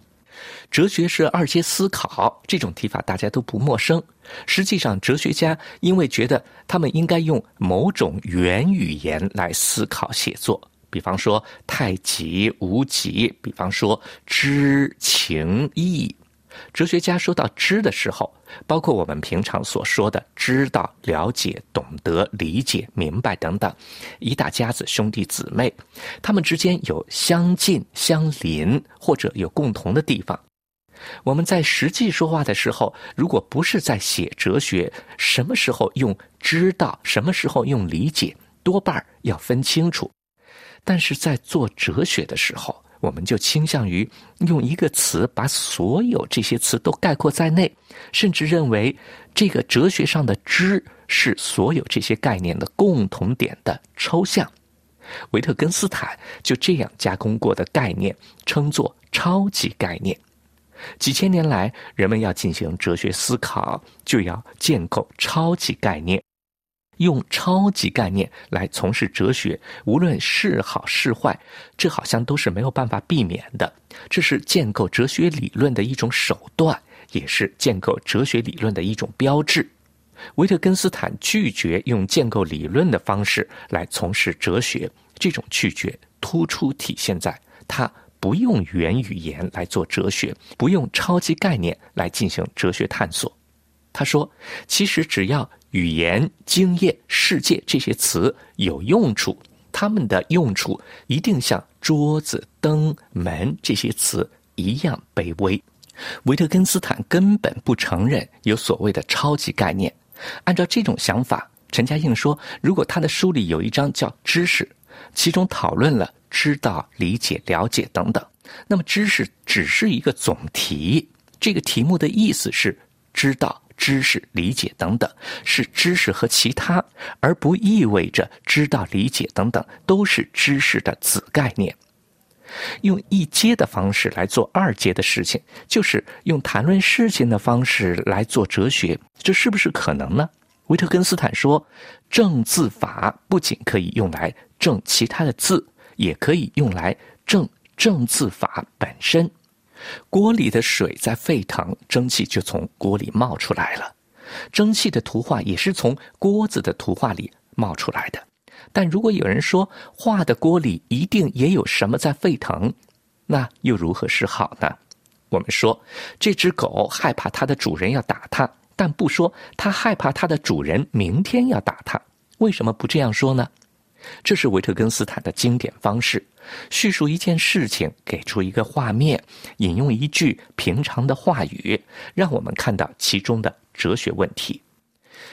哲学是二阶思考，这种提法大家都不陌生。实际上，哲学家因为觉得他们应该用某种原语言来思考写作，比方说太极、无极，比方说知情意。哲学家说到知的时候，包括我们平常所说的知道、了解、懂得、理解、明白等等，一大家子兄弟姊妹，他们之间有相近、相邻，或者有共同的地方。我们在实际说话的时候，如果不是在写哲学，什么时候用知道，什么时候用理解，多半要分清楚。但是在做哲学的时候，我们就倾向于用一个词把所有这些词都概括在内，甚至认为这个哲学上的“知”是所有这些概念的共同点的抽象。维特根斯坦就这样加工过的概念称作超级概念。几千年来，人们要进行哲学思考，就要建构超级概念。用超级概念来从事哲学，无论是好是坏，这好像都是没有办法避免的。这是建构哲学理论的一种手段，也是建构哲学理论的一种标志。维特根斯坦拒绝用建构理论的方式来从事哲学，这种拒绝突出体现在他不用原语言来做哲学，不用超级概念来进行哲学探索。他说：“其实只要语言、经验、世界这些词有用处，它们的用处一定像桌子、灯、门这些词一样卑微。”维特根斯坦根本不承认有所谓的超级概念。按照这种想法，陈嘉映说：“如果他的书里有一章叫‘知识’，其中讨论了知道、理解、了解等等，那么知识只是一个总题。这个题目的意思是知道、知识、理解等等是知识和其他，而不意味着知道、理解等等都是知识的子概念。用一阶的方式来做二阶的事情，就是用谈论事情的方式来做哲学。”这是不是可能呢？维特根斯坦说：“正字法不仅可以用来正其他的字，也可以用来正正字法本身。锅里的水在沸腾，蒸汽就从锅里冒出来了。蒸汽的图画也是从锅子的图画里冒出来的。但如果有人说画的锅里一定也有什么在沸腾，那又如何是好呢？我们说，这只狗害怕它的主人要打它。”但不说它害怕它的主人明天要打它，为什么不这样说呢？这是维特根斯坦的经典方式：叙述一件事情，给出一个画面，引用一句平常的话语，让我们看到其中的哲学问题。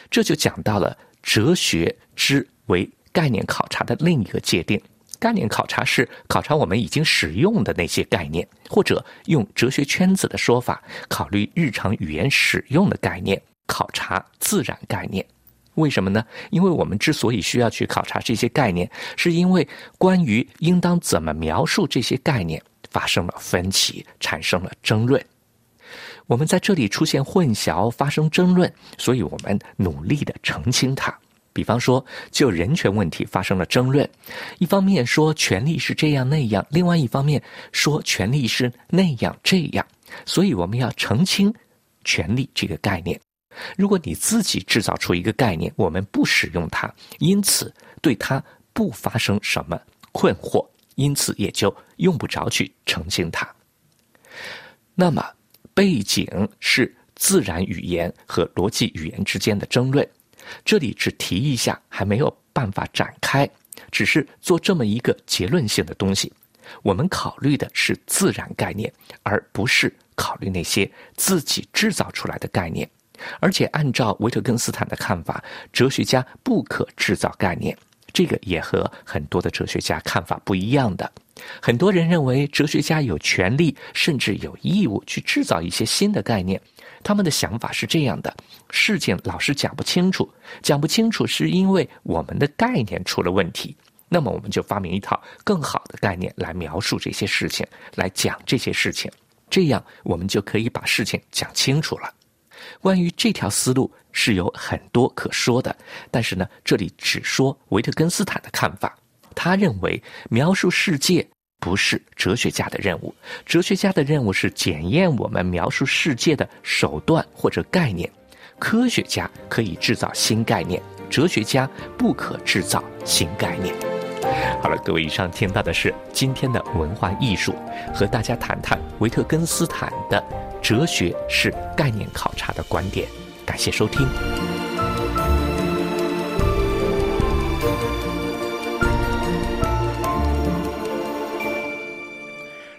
这就讲到了哲学之为概念考察的另一个界定。概念考察是考察我们已经使用的那些概念，或者用哲学圈子的说法，考虑日常语言使用的概念，考察自然概念。为什么呢？因为我们之所以需要去考察这些概念，是因为关于应当怎么描述这些概念发生了分歧，产生了争论。我们在这里出现混淆，发生争论，所以我们努力的澄清它。比方说，就人权问题发生了争论，一方面说权利是这样那样，另外一方面说权利是那样这样，所以我们要澄清权利这个概念。如果你自己制造出一个概念，我们不使用它，因此对它不发生什么困惑，因此也就用不着去澄清它。那么，背景是自然语言和逻辑语言之间的争论。这里只提一下，还没有办法展开，只是做这么一个结论性的东西。我们考虑的是自然概念，而不是考虑那些自己制造出来的概念。而且，按照维特根斯坦的看法，哲学家不可制造概念，这个也和很多的哲学家看法不一样的。很多人认为，哲学家有权利，甚至有义务去制造一些新的概念。他们的想法是这样的：事情老是讲不清楚，讲不清楚是因为我们的概念出了问题。那么我们就发明一套更好的概念来描述这些事情，来讲这些事情，这样我们就可以把事情讲清楚了。关于这条思路是有很多可说的，但是呢，这里只说维特根斯坦的看法。他认为描述世界。不是哲学家的任务，哲学家的任务是检验我们描述世界的手段或者概念。科学家可以制造新概念，哲学家不可制造新概念。好了，各位，以上听到的是今天的文化艺术，和大家谈谈维特根斯坦的哲学是概念考察的观点。感谢收听。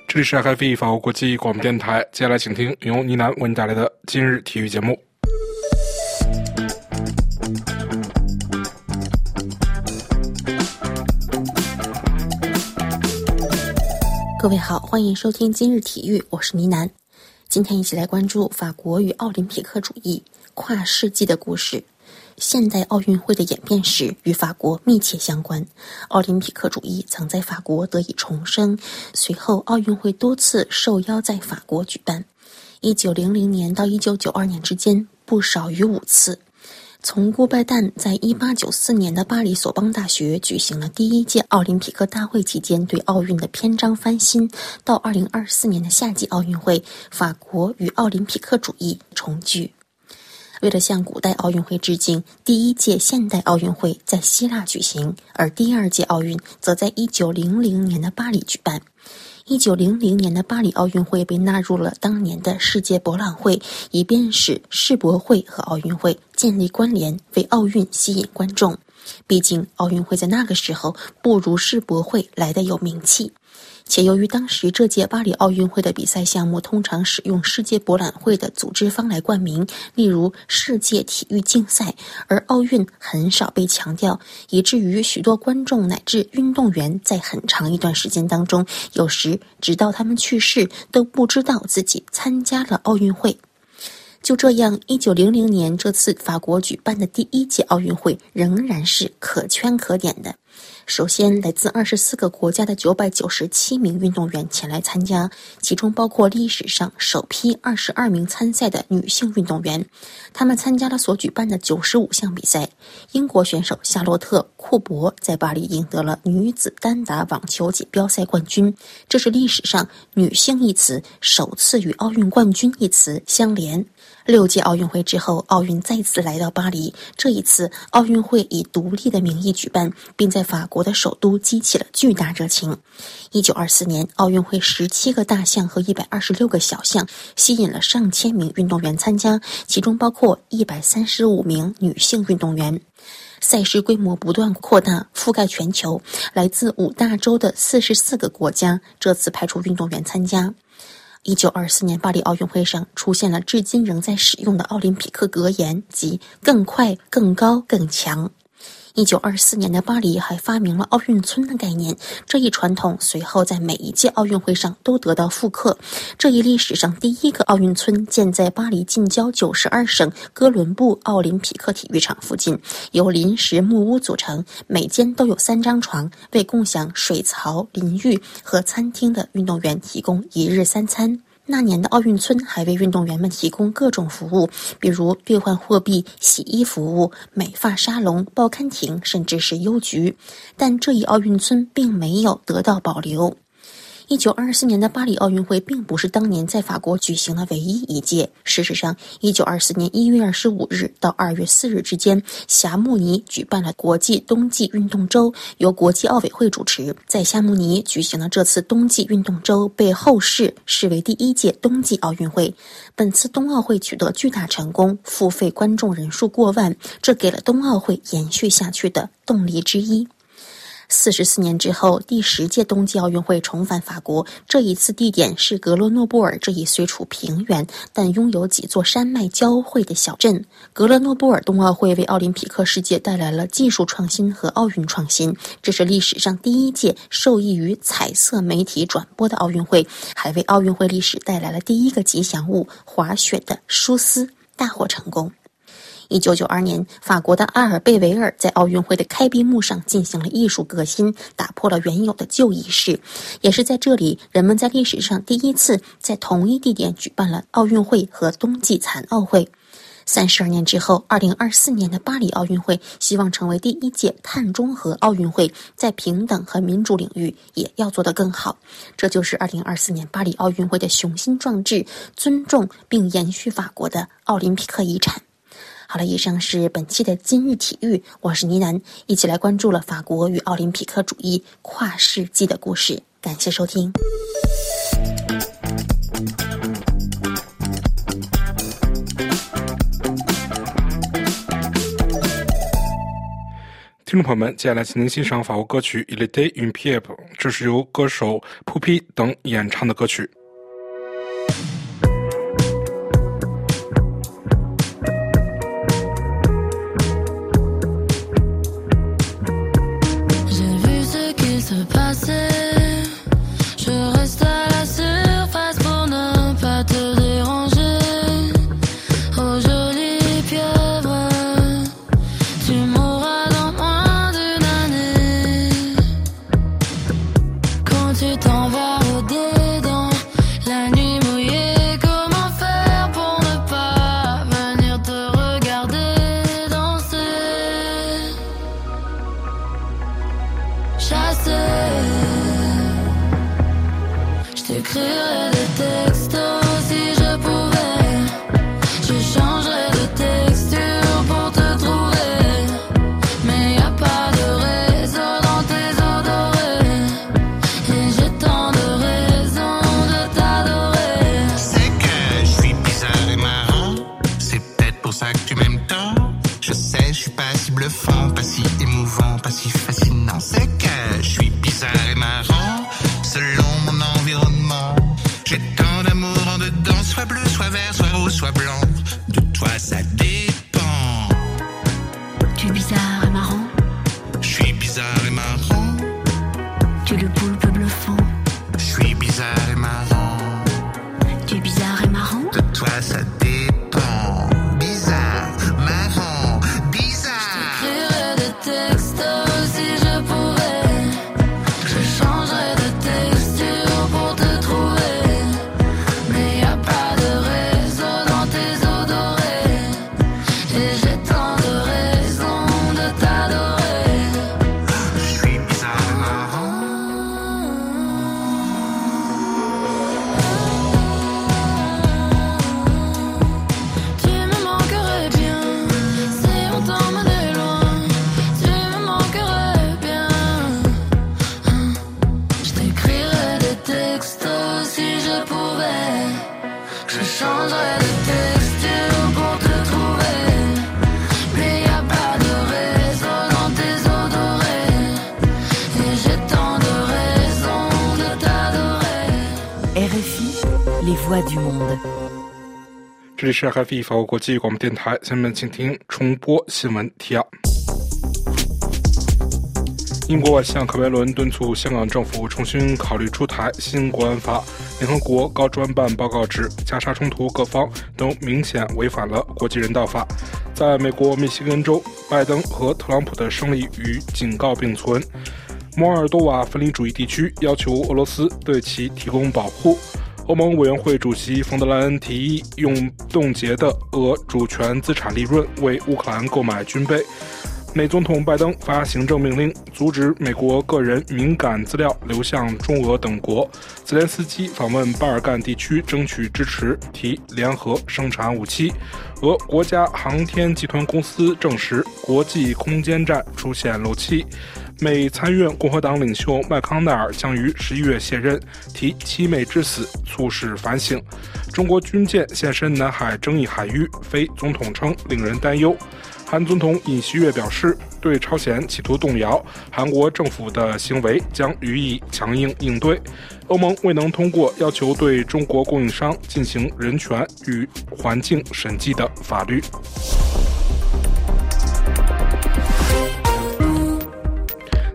这里是 FIV 法国国际广播电台，接下来请听由倪楠为您带来的今日体育节目。各位好，欢迎收听今日体育，我是倪楠。今天一起来关注法国与奥林匹克主义跨世纪的故事。现代奥运会的演变史与法国密切相关。奥林匹克主义曾在法国得以重生，随后奥运会多次受邀在法国举办。一九零零年到一九九二年之间，不少于五次。从顾拜旦在一八九四年的巴黎索邦大学举行了第一届奥林匹克大会期间对奥运的篇章翻新，到二零二四年的夏季奥运会，法国与奥林匹克主义重聚。为了向古代奥运会致敬，第一届现代奥运会在希腊举行，而第二届奥运则在一九零零年的巴黎举办。一九零零年的巴黎奥运会被纳入了当年的世界博览会，以便使世博会和奥运会建立关联，为奥运吸引观众。毕竟，奥运会在那个时候不如世博会来的有名气。且由于当时这届巴黎奥运会的比赛项目通常使用世界博览会的组织方来冠名，例如世界体育竞赛，而奥运很少被强调，以至于许多观众乃至运动员在很长一段时间当中，有时直到他们去世都不知道自己参加了奥运会。就这样，一九零零年这次法国举办的第一届奥运会仍然是可圈可点的。首先，来自二十四个国家的九百九十七名运动员前来参加，其中包括历史上首批二十二名参赛的女性运动员。他们参加了所举办的九十五项比赛。英国选手夏洛特·库珀在巴黎赢得了女子单打网球锦标赛冠军，这是历史上“女性”一词首次与奥运冠军一词相连。六届奥运会之后，奥运再次来到巴黎。这一次，奥运会以独立的名义举办，并在法国的首都激起了巨大热情。一九二四年，奥运会十七个大项和一百二十六个小项，吸引了上千名运动员参加，其中包括一百三十五名女性运动员。赛事规模不断扩大，覆盖全球，来自五大洲的四十四个国家这次派出运动员参加。一九二四年巴黎奥运会上出现了至今仍在使用的奥林匹克格言，即“更快、更高、更强”。一九二四年的巴黎还发明了奥运村的概念，这一传统随后在每一届奥运会上都得到复刻。这一历史上第一个奥运村建在巴黎近郊九十二省哥伦布奥林匹克体育场附近，由临时木屋组成，每间都有三张床，为共享水槽、淋浴和餐厅的运动员提供一日三餐。那年的奥运村还为运动员们提供各种服务，比如兑换货币、洗衣服务、美发沙龙、报刊亭，甚至是邮局。但这一奥运村并没有得到保留。一九二四年的巴黎奥运会并不是当年在法国举行的唯一一届。事实上，一九二四年一月二十五日到二月四日之间，霞慕尼举办了国际冬季运动周，由国际奥委会主持。在霞慕尼举行的这次冬季运动周被后世视为第一届冬季奥运会。本次冬奥会取得巨大成功，付费观众人数过万，这给了冬奥会延续下去的动力之一。四十四年之后，第十届冬季奥运会重返法国。这一次地点是格勒诺布尔这一虽处平原但拥有几座山脉交汇的小镇。格勒诺布尔冬奥会为奥林匹克世界带来了技术创新和奥运创新，这是历史上第一届受益于彩色媒体转播的奥运会，还为奥运会历史带来了第一个吉祥物——滑雪的舒斯大获成功。一九九二年，法国的阿尔贝维尔在奥运会的开闭幕上进行了艺术革新，打破了原有的旧仪式。也是在这里，人们在历史上第一次在同一地点举办了奥运会和冬季残奥会。三十二年之后，二零二四年的巴黎奥运会希望成为第一届碳中和奥运会，在平等和民主领域也要做得更好。这就是二零二四年巴黎奥运会的雄心壮志，尊重并延续法国的奥林匹克遗产。好了，以上是本期的今日体育，我是倪楠，一起来关注了法国与奥林匹克主义跨世纪的故事。感谢收听。听众朋友们，接下来请您欣赏法国歌曲《Il Day in Peep》，这是由歌手 Pupi 等演唱的歌曲。是 h f 法国国际广播电台，下面请听重播新闻提要。英国外相卡梅伦敦促香港政府重新考虑出台新国安法。联合国高专办报告指，加沙冲突各方都明显违反了国际人道法。在美国密西根州，拜登和特朗普的胜利与警告并存。摩尔多瓦分离主义地区要求俄罗斯对其提供保护。欧盟委员会主席冯德莱恩提议用冻结的俄主权资产利润为乌克兰购买军备。美总统拜登发行政命令，阻止美国个人敏感资料流向中俄等国。泽连斯基访问巴尔干地区，争取支持，提联合生产武器。俄国家航天集团公司证实，国际空间站出现漏气。美参院共和党领袖麦康奈尔将于十一月卸任，提七妹之死促使反省。中国军舰现身南海争议海域，非总统称令人担忧。韩总统尹锡悦表示，对朝鲜企图动摇韩国政府的行为将予以强硬应对。欧盟未能通过要求对中国供应商进行人权与环境审计的法律。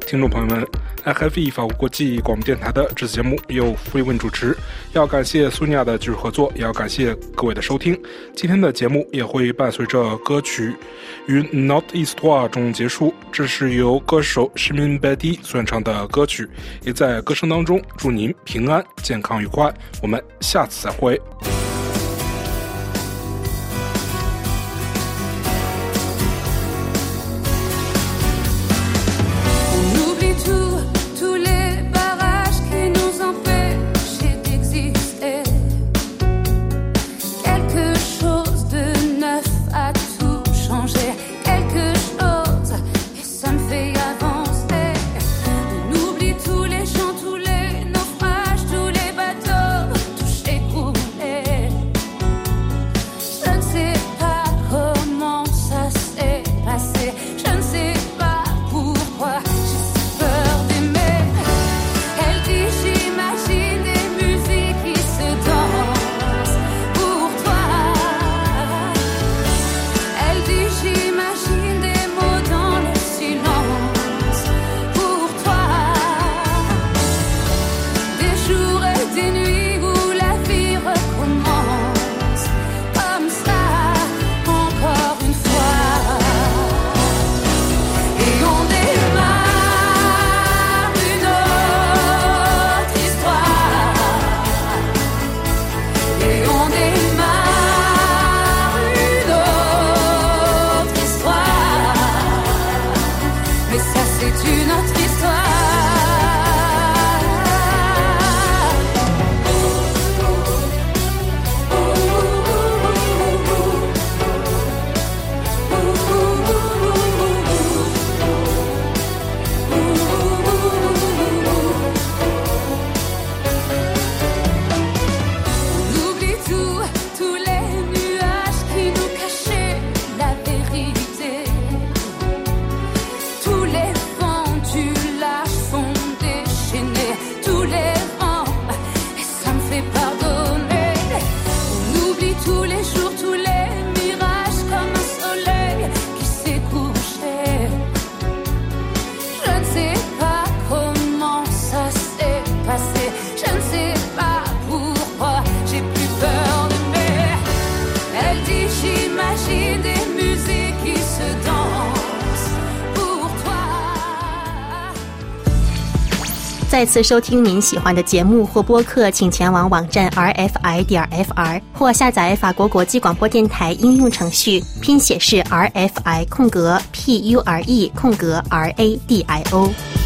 听众朋友们。FFE 法国国际广播电台的这次节目由付一文主持，要感谢苏尼亚的技术合作，也要感谢各位的收听。今天的节目也会伴随着歌曲《于 Not East w a 中结束，这是由歌手 Shimin Bedi 所演唱的歌曲，也在歌声当中祝您平安、健康、愉快。我们下次再会。次收听您喜欢的节目或播客，请前往网站 rfi 点 fr 或下载法国国际广播电台应用程序，拼写是 rfi 空格 p u r e 空格 r a d i o。